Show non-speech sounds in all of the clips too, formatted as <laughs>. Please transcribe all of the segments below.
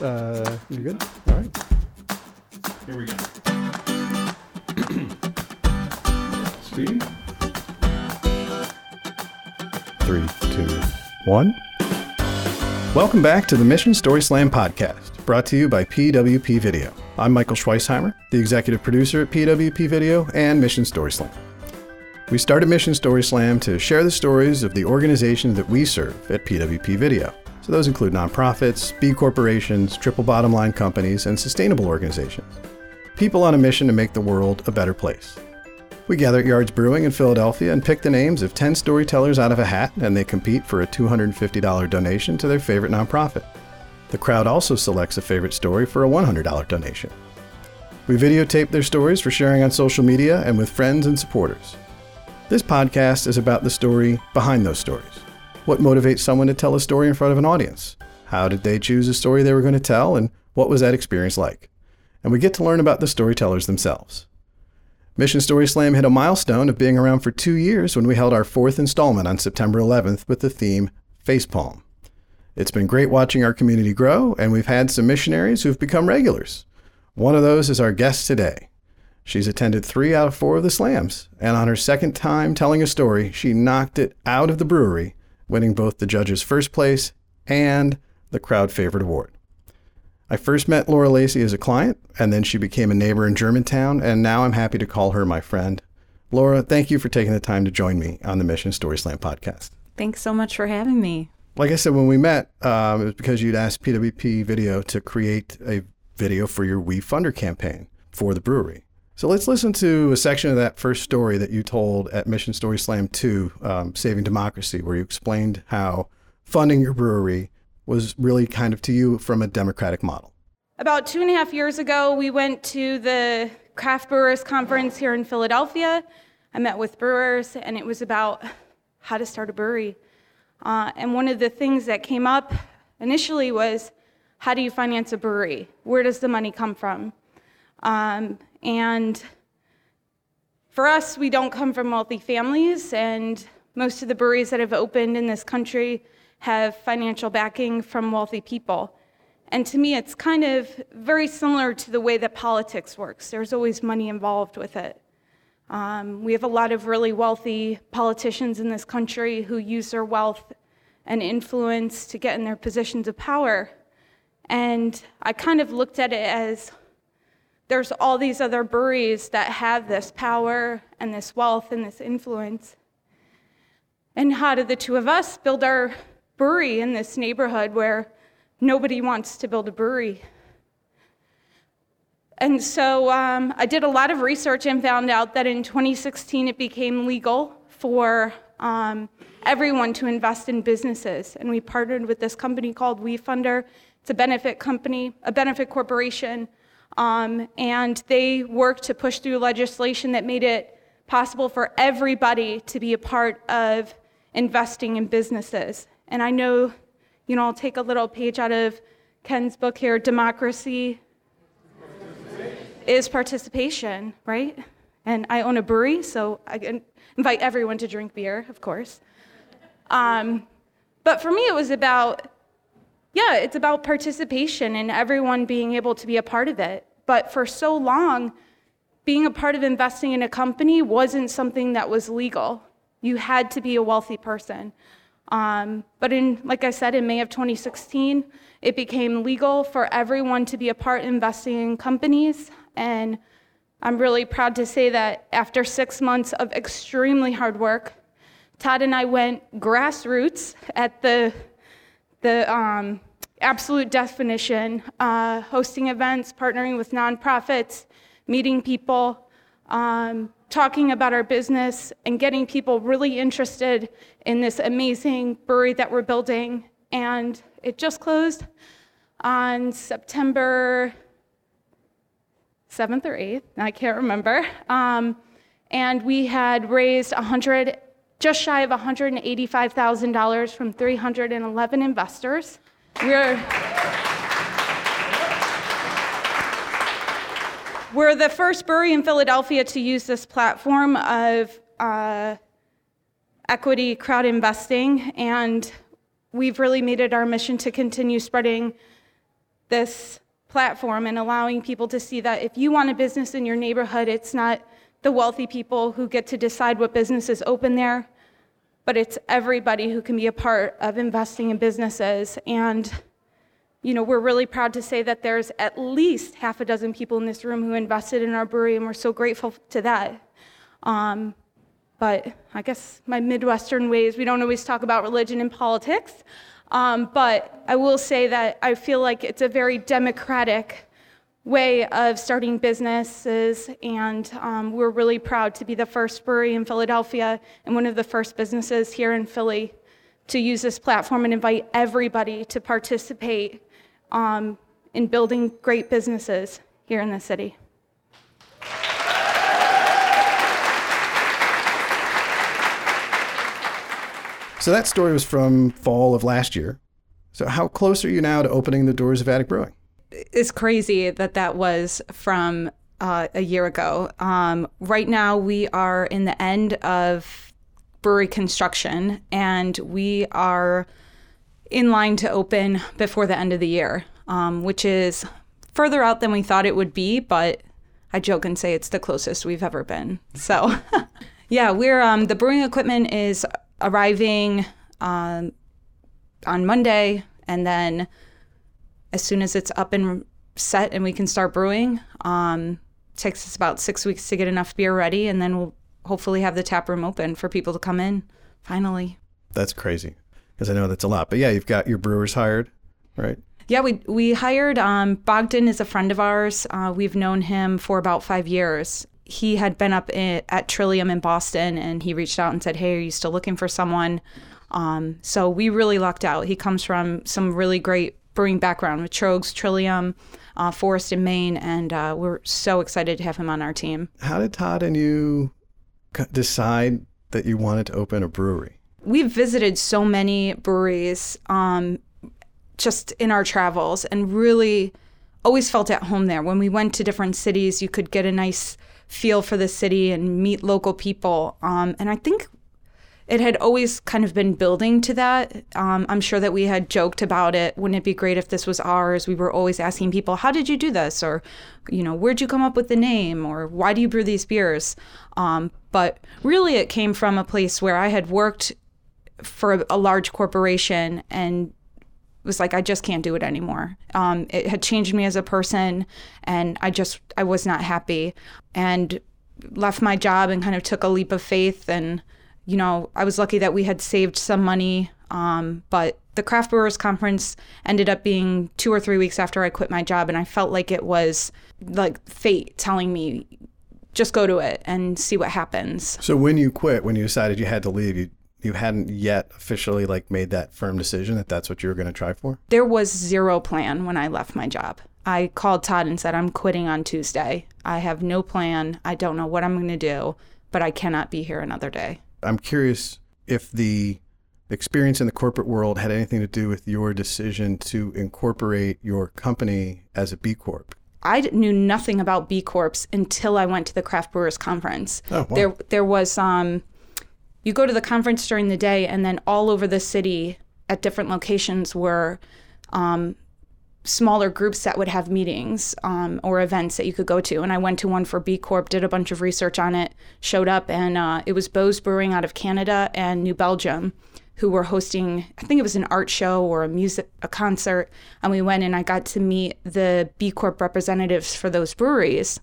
Uh, you good? All right. Here we go. <clears throat> Speed. Three, two, one. Welcome back to the Mission Story Slam podcast, brought to you by PWP Video. I'm Michael Schweisheimer, the executive producer at PWP Video and Mission Story Slam. We started Mission Story Slam to share the stories of the organizations that we serve at PWP Video. So those include nonprofits, B corporations, triple bottom line companies, and sustainable organizations. People on a mission to make the world a better place. We gather at Yards Brewing in Philadelphia and pick the names of 10 storytellers out of a hat, and they compete for a $250 donation to their favorite nonprofit. The crowd also selects a favorite story for a $100 donation. We videotape their stories for sharing on social media and with friends and supporters. This podcast is about the story behind those stories. What motivates someone to tell a story in front of an audience? How did they choose a story they were going to tell, and what was that experience like? And we get to learn about the storytellers themselves. Mission Story Slam hit a milestone of being around for two years when we held our fourth installment on September 11th with the theme Facepalm. It's been great watching our community grow, and we've had some missionaries who've become regulars. One of those is our guest today. She's attended three out of four of the slams, and on her second time telling a story, she knocked it out of the brewery, winning both the judge's first place and the crowd favorite award. I first met Laura Lacey as a client, and then she became a neighbor in Germantown, and now I'm happy to call her my friend. Laura, thank you for taking the time to join me on the Mission Story Slam podcast. Thanks so much for having me. Like I said, when we met, um, it was because you'd asked PWP Video to create a video for your WeFunder campaign for the brewery. So let's listen to a section of that first story that you told at Mission Story Slam 2, um, Saving Democracy, where you explained how funding your brewery was really kind of to you from a democratic model. About two and a half years ago, we went to the Craft Brewers Conference here in Philadelphia. I met with brewers, and it was about how to start a brewery. Uh, and one of the things that came up initially was how do you finance a brewery? Where does the money come from? Um, and for us, we don't come from wealthy families, and most of the breweries that have opened in this country have financial backing from wealthy people. And to me, it's kind of very similar to the way that politics works. There's always money involved with it. Um, we have a lot of really wealthy politicians in this country who use their wealth and influence to get in their positions of power. And I kind of looked at it as there's all these other breweries that have this power and this wealth and this influence. And how do the two of us build our brewery in this neighborhood where nobody wants to build a brewery. And so um, I did a lot of research and found out that in 2016 it became legal for um, everyone to invest in businesses. And we partnered with this company called WeFunder. It's a benefit company, a benefit corporation. Um, and they worked to push through legislation that made it possible for everybody to be a part of investing in businesses. And I know, you know, I'll take a little page out of Ken's book here Democracy is participation, right? And I own a brewery, so I invite everyone to drink beer, of course. Um, but for me, it was about, yeah, it's about participation and everyone being able to be a part of it. But for so long, being a part of investing in a company wasn't something that was legal. You had to be a wealthy person. Um, but in, like I said, in May of 2016, it became legal for everyone to be a part investing in companies. And I'm really proud to say that after six months of extremely hard work, Todd and I went grassroots at the, the um, absolute definition, uh, hosting events, partnering with nonprofits, meeting people, um, talking about our business and getting people really interested in this amazing brewery that we're building. And it just closed on September 7th or 8th, I can't remember. Um, and we had raised 100, just shy of $185,000 from 311 investors. We're We're the first brewery in Philadelphia to use this platform of uh, equity crowd investing, and we've really made it our mission to continue spreading this platform and allowing people to see that if you want a business in your neighborhood, it's not the wealthy people who get to decide what businesses open there, but it's everybody who can be a part of investing in businesses. And, you know, we're really proud to say that there's at least half a dozen people in this room who invested in our brewery, and we're so grateful to that. Um, but I guess my Midwestern ways, we don't always talk about religion and politics. Um, but I will say that I feel like it's a very democratic way of starting businesses, and um, we're really proud to be the first brewery in Philadelphia and one of the first businesses here in Philly to use this platform and invite everybody to participate um, in building great businesses here in the city. So that story was from fall of last year. So how close are you now to opening the doors of Attic Brewing? It's crazy that that was from uh, a year ago. Um, right now, we are in the end of brewery construction, and we are in line to open before the end of the year, um, which is further out than we thought it would be, but I joke and say it's the closest we've ever been. So, <laughs> yeah, we're um, the brewing equipment is arriving um, on Monday, and then as soon as it's up and set and we can start brewing, um, takes us about six weeks to get enough beer ready, and then we'll hopefully have the tap room open for people to come in. Finally. That's crazy because I know that's a lot. But yeah, you've got your brewers hired, right? Yeah, we we hired um, Bogdan is a friend of ours. Uh, we've known him for about five years. He had been up in, at Trillium in Boston, and he reached out and said, "Hey, are you still looking for someone?" Um, so we really lucked out. He comes from some really great brewing background with Tröegs, Trillium, uh, Forest in Maine, and uh, we're so excited to have him on our team. How did Todd and you decide that you wanted to open a brewery? We've visited so many breweries um, just in our travels and really always felt at home there. When we went to different cities, you could get a nice feel for the city and meet local people. Um, and I think it had always kind of been building to that. Um, I'm sure that we had joked about it. Wouldn't it be great if this was ours? We were always asking people, "How did you do this?" or, you know, "Where'd you come up with the name?" or "Why do you brew these beers?" Um, but really, it came from a place where I had worked for a, large corporation and was like, I just can't do it anymore. Um, it had changed me as a person, and I just I was not happy, and left my job and kind of took a leap of faith and you know, I was lucky that we had saved some money. Um, but the craft brewers conference ended up being two or three weeks after I quit my job, and I felt like it was like fate telling me, just go to it and see what happens. So when you quit, when you decided you had to leave, you you hadn't yet officially like made that firm decision that that's what you were going to try for. There was zero plan when I left my job. I called Todd and said, I'm quitting on Tuesday. I have no plan. I don't know what I'm going to do, but I cannot be here another day. I'm curious if the experience in the corporate world had anything to do with your decision to incorporate your company as a B Corp. I knew nothing about B Corps until I went to the Craft Brewers Conference. Oh, wow. There, there was, um, you go to the conference during the day, and then all over the city at different locations were um, smaller groups that would have meetings um, or events that you could go to. And I went to one for B Corp, did a bunch of research on it, showed up, and uh, it was Beau's Brewing out of Canada and New Belgium who were hosting i think it was an art show or a music a concert. And we went and i got to meet the b corp representatives for those breweries.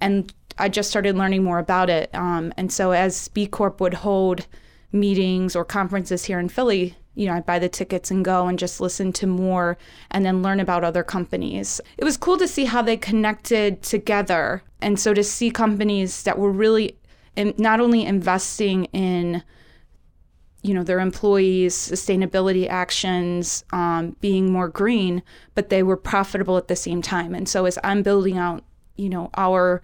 And i just started learning more about it. Um, and so as b corp would hold meetings or conferences here in philly you know, I'd buy the tickets and go and just listen to more and then learn about other companies. It was cool to see how they connected together. And so to see companies that were really in, not only investing in you know their employees sustainability actions um, being more green but they were profitable at the same time and so as i'm building out you know our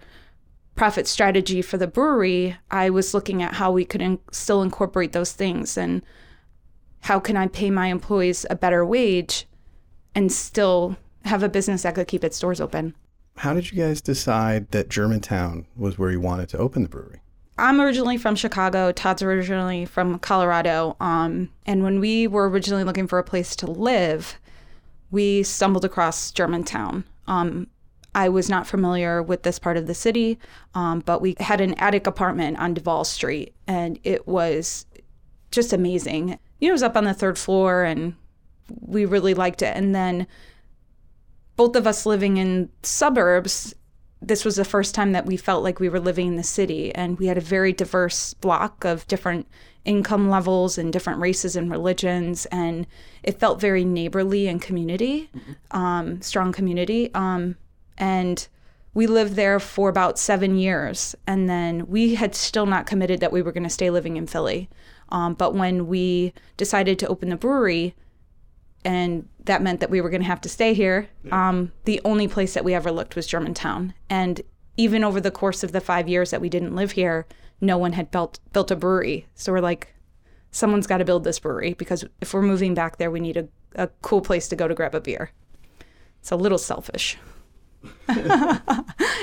profit strategy for the brewery i was looking at how we could in- still incorporate those things and how can I pay my employees a better wage and still have a business that could keep its doors open? How did you guys decide that Germantown was where you wanted to open the brewery? I'm originally from Chicago. Todd's originally from Colorado. Um, and when we were originally looking for a place to live, we stumbled across Germantown. Um, I was not familiar with this part of the city, um, but we had an attic apartment on Duval Street, and it was just amazing. You know, it was up on the third floor, and we really liked it. And then both of us living in suburbs, this was the first time that we felt like we were living in the city, and we had a very diverse block of different income levels and different races and religions, and it felt very neighborly and community, um, strong community. Um, and we lived there for about seven years, and then we had still not committed that we were going to stay living in Philly. Um, but when we decided to open the brewery, and that meant that we were going to have to stay here. Um, the only place that we ever looked was Germantown, and even over the course of the five years that we didn't live here, no one had built built a brewery. So we're like, someone's got to build this brewery because if we're moving back there, we need a, a cool place to go to grab a beer. It's a little selfish. <laughs> <laughs>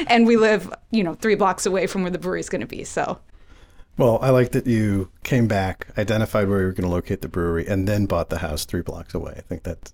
and we live, you know, three blocks away from where the brewery's going to be. So Well, I like that you came back, identified where you were going to locate the brewery, and then bought the house three blocks away. I think that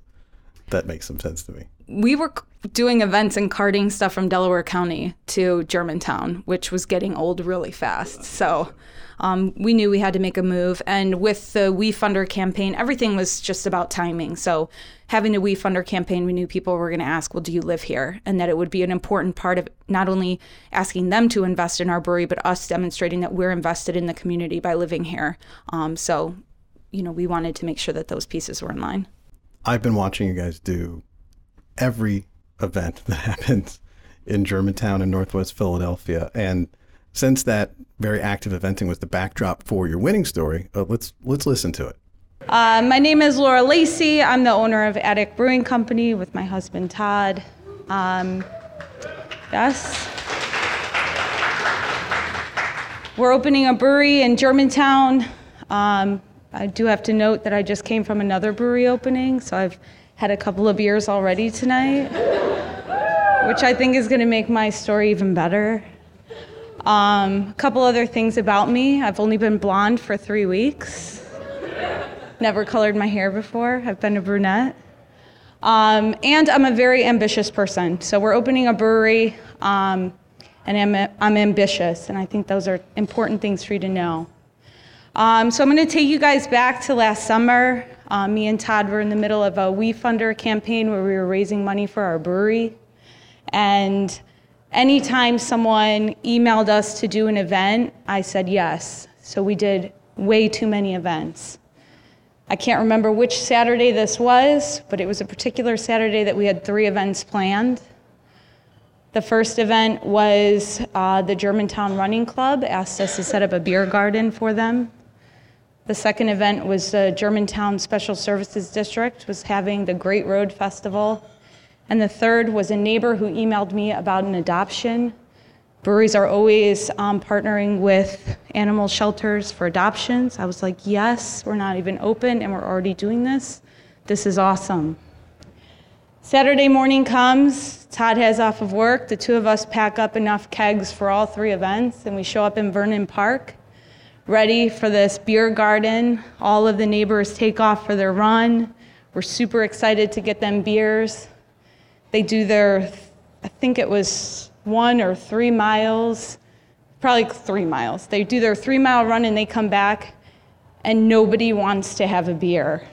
that makes some sense to me. we were doing events and carting stuff from Delaware County to Germantown, which was getting old really fast. So um, we knew we had to make a move. And with the WeFunder campaign, everything was just about timing. So having the WeFunder campaign, we knew people were going to ask, well, do you live here? And that it would be an important part of not only asking them to invest in our brewery, but us demonstrating that we're invested in the community by living here. Um, so, you know, we wanted to make sure that those pieces were in line. I've been watching you guys do every event <laughs> that happens in Germantown and Northwest Philadelphia, and since that very active eventing was the backdrop for your winning story, uh, let's let's listen to it. Uh, my name is Laura Lacey. I'm the owner of Attic Brewing Company with my husband Todd. Um, yes. We're opening a brewery in Germantown. Um, I do have to note that I just came from another brewery opening, so I've had a couple of beers already tonight, which I think is going to make my story even better. Um, a couple other things about me I've only been blonde for three weeks never colored my hair before. I've been a brunette. Um, and I'm a very ambitious person. So we're opening a brewery, um, and I'm, I'm ambitious, and I think those are important things for you to know. Um, so I'm going to take you guys back to last summer. Uh, me and Todd were in the middle of a WeFunder campaign where we were raising money for our brewery. And anytime someone emailed us to do an event, I said yes. So we did way too many events. I can't remember which Saturday this was, but it was a particular Saturday that we had three events planned. The first event was uh, the Germantown Running Club asked us to set up a beer garden for them. The second event was the Germantown Special Services District was having the Great Road Festival. And the third was a neighbor who emailed me about an adoption. Breweries are always um, partnering with animal shelters for adoptions. I was like, yes, we're not even open and we're already doing this. This is awesome. Saturday morning comes, Todd has off of work. The two of us pack up enough kegs for all three events, and we show up in Vernon Park, ready for this beer garden. All of the neighbors take off for their run. We're super excited to get them beers. They do their, I think it was one or three miles, probably three miles. They do their three mile run and they come back, and nobody wants to have a beer.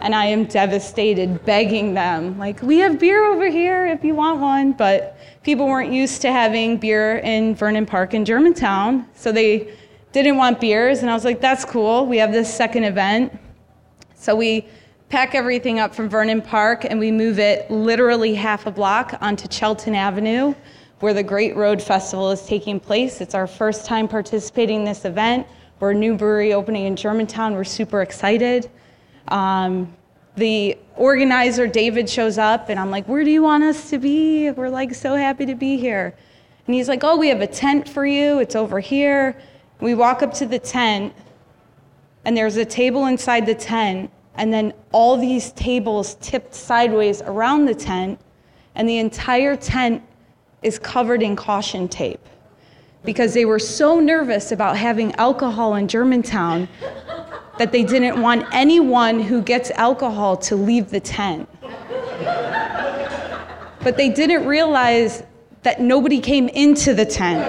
And I am devastated, begging them, like, we have beer over here if you want one. But people weren't used to having beer in Vernon Park in Germantown, so they didn't want beers. And I was like, that's cool. We have this second event. So we pack everything up from Vernon Park and we move it literally half a block onto Chelten Avenue, where the Great Road Festival is taking place. It's our first time participating in this event. We're a new brewery opening in Germantown. We're super excited. Um, the organizer, David, shows up and I'm like, Where do you want us to be? We're like so happy to be here. And he's like, Oh, we have a tent for you. It's over here. We walk up to the tent and there's a table inside the tent and then all these tables tipped sideways around the tent, and the entire tent is covered in caution tape because they were so nervous about having alcohol in Germantown that they didn't want anyone who gets alcohol to leave the tent. but they didn't realize that nobody came into the tent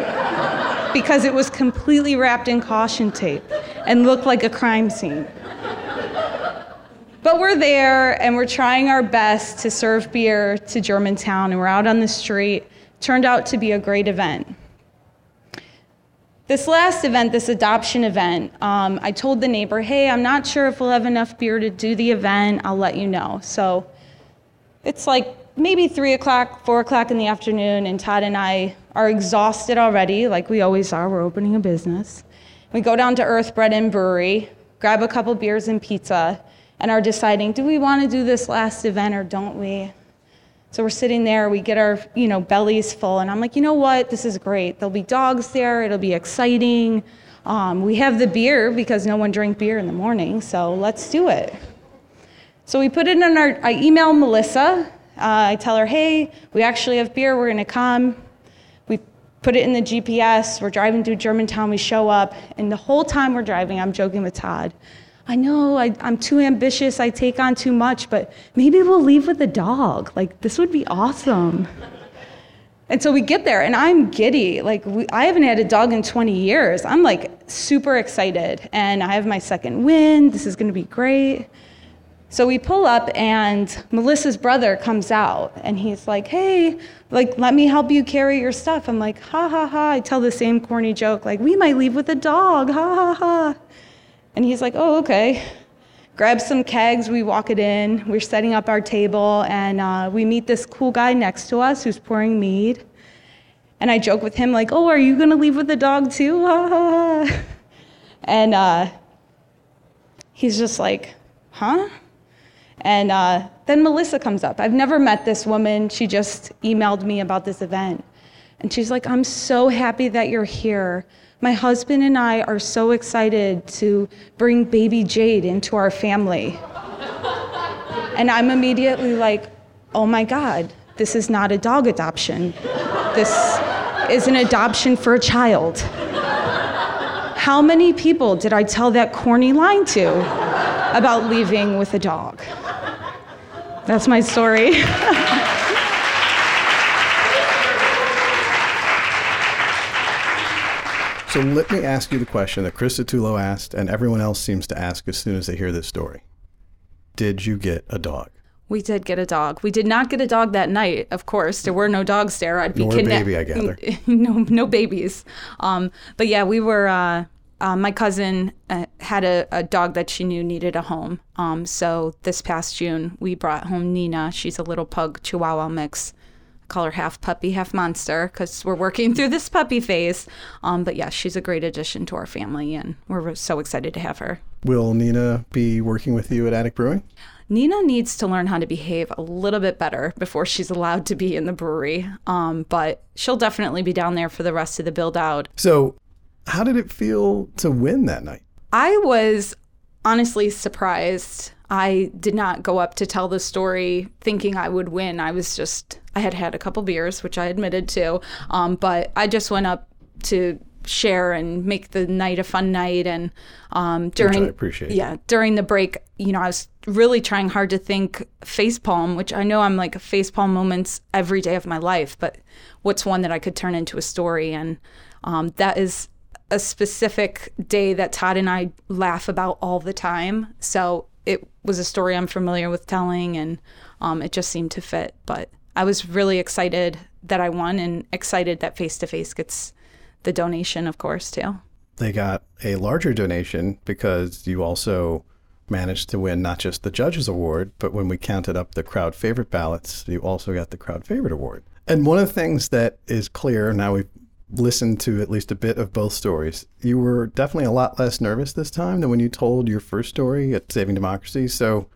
because it was completely wrapped in caution tape and looked like a crime scene. But we're there and we're trying our best to serve beer to Germantown and we're out on the street. Turned out to be a great event. This last event, this adoption event, um, I told the neighbor, hey, I'm not sure if we'll have enough beer to do the event. I'll let you know. So it's like maybe three o'clock, four o'clock in the afternoon, and Todd and I are exhausted already, like we always are. We're opening a business. We go down to Earth Bread and Brewery, grab a couple beers and pizza, and are deciding, do we want to do this last event or don't we? So we're sitting there, we get our, you know, bellies full, and I'm like, you know what, this is great. There'll be dogs there, it'll be exciting. Um, we have the beer because no one drank beer in the morning, so let's do it. So we put it in our, I email Melissa. Uh, I tell her, hey, we actually have beer, we're gonna come. We put it in the GPS, we're driving through Germantown, we show up, and the whole time we're driving, I'm joking with Todd. I know I, am too ambitious, I take on too much, but maybe we'll leave with a dog. Like, this would be awesome. and so we get there, and I'm giddy. Like, we, I haven't had a dog in 20 years. I'm like super excited, and I have my second win. This is gonna be great. So we pull up, and Melissa's brother comes out, and he's like, Hey, like, let me help you carry your stuff. I'm like, Ha ha ha. I tell the same corny joke, like, We might leave with a dog, ha ha ha. And he's like, oh, okay. Grab some kegs, we walk it in. We're setting up our table, and uh, we meet this cool guy next to us who's pouring mead. And I joke with him, like, oh, are you gonna leave with the dog too? <laughs> and uh, he's just like, huh? And uh, then Melissa comes up. I've never met this woman. She just emailed me about this event. And she's like, I'm so happy that you're here. My husband and I are so excited to bring baby Jade into our family. and I'm immediately like, oh my God, this is not a dog adoption. This is an adoption for a child. How many people did I tell that corny line to about leaving with a dog? That's my story. <laughs> So let me ask you the question that Chris Tulo asked, and everyone else seems to ask as soon as they hear this story. Did you get a dog? We did get a dog. We did not get a dog that night, of course. There were no dogs there. I'd be Nor kidnapped. baby, I gather. <laughs> no, no babies. Um, but yeah, we were. Uh, uh, my cousin uh, had a, a, dog that she knew needed a home. Um, so this past June, we brought home Nina. She's a little pug Chihuahua mix call her half puppy, half monster because we're working through this puppy phase. Um, but yeah, she's a great addition to our family, and we're so excited to have her. Will Nina be working with you at Attic Brewing? Nina needs to learn how to behave a little bit better before she's allowed to be in the brewery. Um, but she'll definitely be down there for the rest of the build out. So, how did it feel to win that night? I was honestly surprised. I did not go up to tell the story thinking I would win. I was just I had had a couple beers, which I admitted to, um, but I just went up to share and make the night a fun night. And um, during yeah during the break, you know, I was really trying hard to think facepalm, which I know I'm like facepalm moments every day of my life, but what's one that I could turn into a story? And um, that is a specific day that Todd and I laugh about all the time. So it was a story I'm familiar with telling, and um, it just seemed to fit. But I was really excited that I won and excited that Face to Face gets the donation, of course, too. They got a larger donation because you also managed to win not just the judges award, but when we counted up the crowd favorite ballots, you also got the crowd favorite award. And one of the things that is clear now we've listened to at least a bit of both stories. You were definitely a lot less nervous this time than when you told your first story at Saving Democracy. So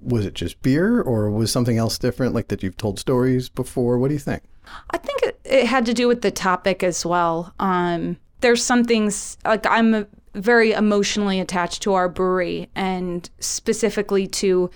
was it just beer or was something else different like that you've told stories before what do you think i think it, it had to do with the topic as well um, there's some things like i'm very emotionally attached to our brewery and specifically to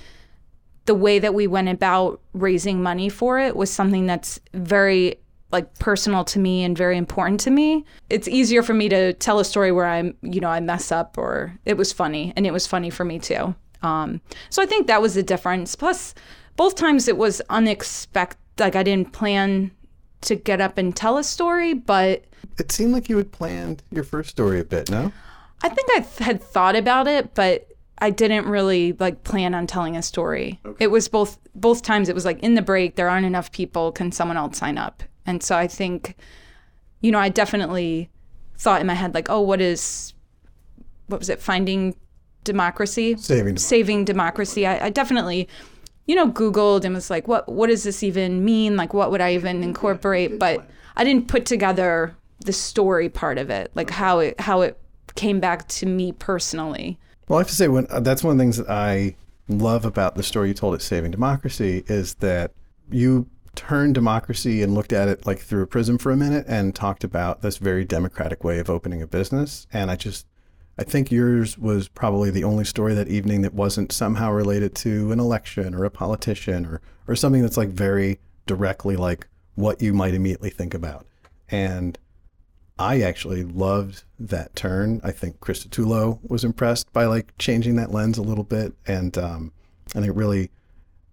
the way that we went about raising money for it was something that's very like personal to me and very important to me. It's easier for me to tell a story where I'm, you know, I mess up or it was funny and it was funny for me too. Um, so I think that was the difference. Plus, both times it was unexpected. like I didn't plan to get up and tell a story, but It seemed like you had planned your first story a bit, no? I think I th- had thought about it, but I didn't really like plan on telling a story. It was both both times it was like in the break there aren't enough people, can someone else sign up? And so I think you know, I definitely thought in my head like, "Oh, what is what was it? Finding democracy?" Saving democracy. Saving democracy. I, I definitely you know, Googled and was like, what what does this even mean? Like what would I even incorporate? But I didn't put together the story part of it, like how it how it came back to me personally. Well, I have to say, when, uh, that's one of the things that I love about the story you told at Saving Democracy is that you turned democracy and looked at it like through a prism for a minute and talked about this very democratic way of opening a business. And I just, I think yours was probably the only story that evening that wasn't somehow related to an election or a politician or, or something that's like very directly like what you might immediately think about. And I actually loved that turn. I think Krista Tulo was impressed by like changing that lens a little bit, and um, and it really,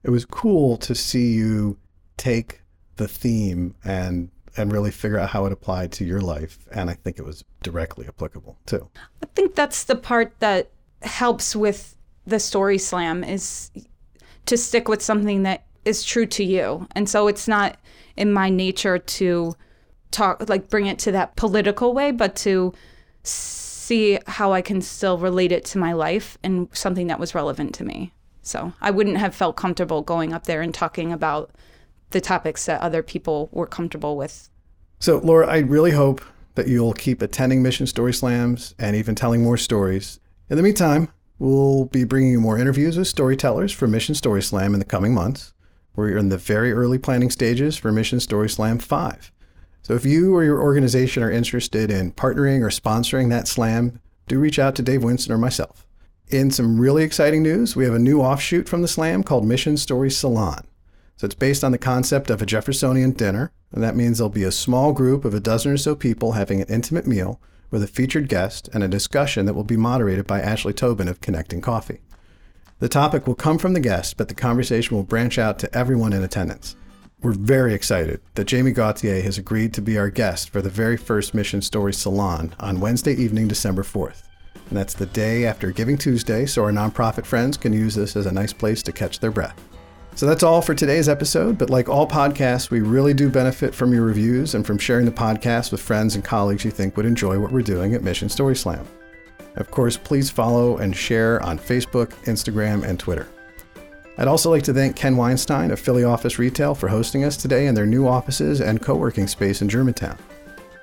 it was cool to see you take the theme and and really figure out how it applied to your life, and I think it was directly applicable too. I think that's the part that helps with the story slam is to stick with something that is true to you. And so it's not in my nature to talk like bring it to that political way, but to see how I can still relate it to my life and something that was relevant to me. So I wouldn't have felt comfortable going up there and talking about the topics that other people were comfortable with. So, Laura, I really hope that you'll keep attending Mission Story Slams and even telling more stories. In the meantime, we'll be bringing you more interviews with storytellers for Mission Story Slam in the coming months. We're in the very early planning stages for Mission Story Slam 5. So if you or your organization are interested in partnering or sponsoring that slam, do reach out to Dave Winston or myself. In some really exciting news, we have a new offshoot from the slam called Mission Story Salon. So it's based on the concept of a Jeffersonian dinner, and that means there'll be a small group of a dozen or so people having an intimate meal with a featured guest and a discussion that will be moderated by Ashley Tobin of Connecting Coffee. The topic will come from the guest, but the conversation will branch out to everyone in attendance. We're very excited that Jamie Gauthier has agreed to be our guest for the very first Mission Story Salon on Wednesday evening, December 4th. And that's the day after Giving Tuesday, so our nonprofit friends can use this as a nice place to catch their breath. So that's all for today's episode, but like all podcasts, we really do benefit from your reviews and from sharing the podcast with friends and colleagues you think would enjoy what we're doing at Mission Story Slam. Of course, please follow and share on Facebook, Instagram, and Twitter. I'd also like to thank Ken Weinstein of Philly Office Retail for hosting us today in their new offices and co working space in Germantown.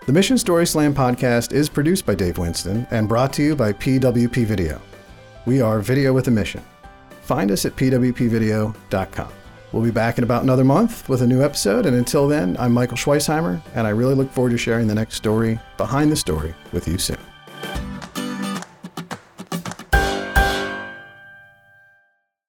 The Mission Story Slam podcast is produced by Dave Winston and brought to you by PWP Video. We are Video with a Mission. Find us at pwpvideo.com. We'll be back in about another month with a new episode, and until then, I'm Michael Schweisheimer, and I really look forward to sharing the next story behind the story with you soon.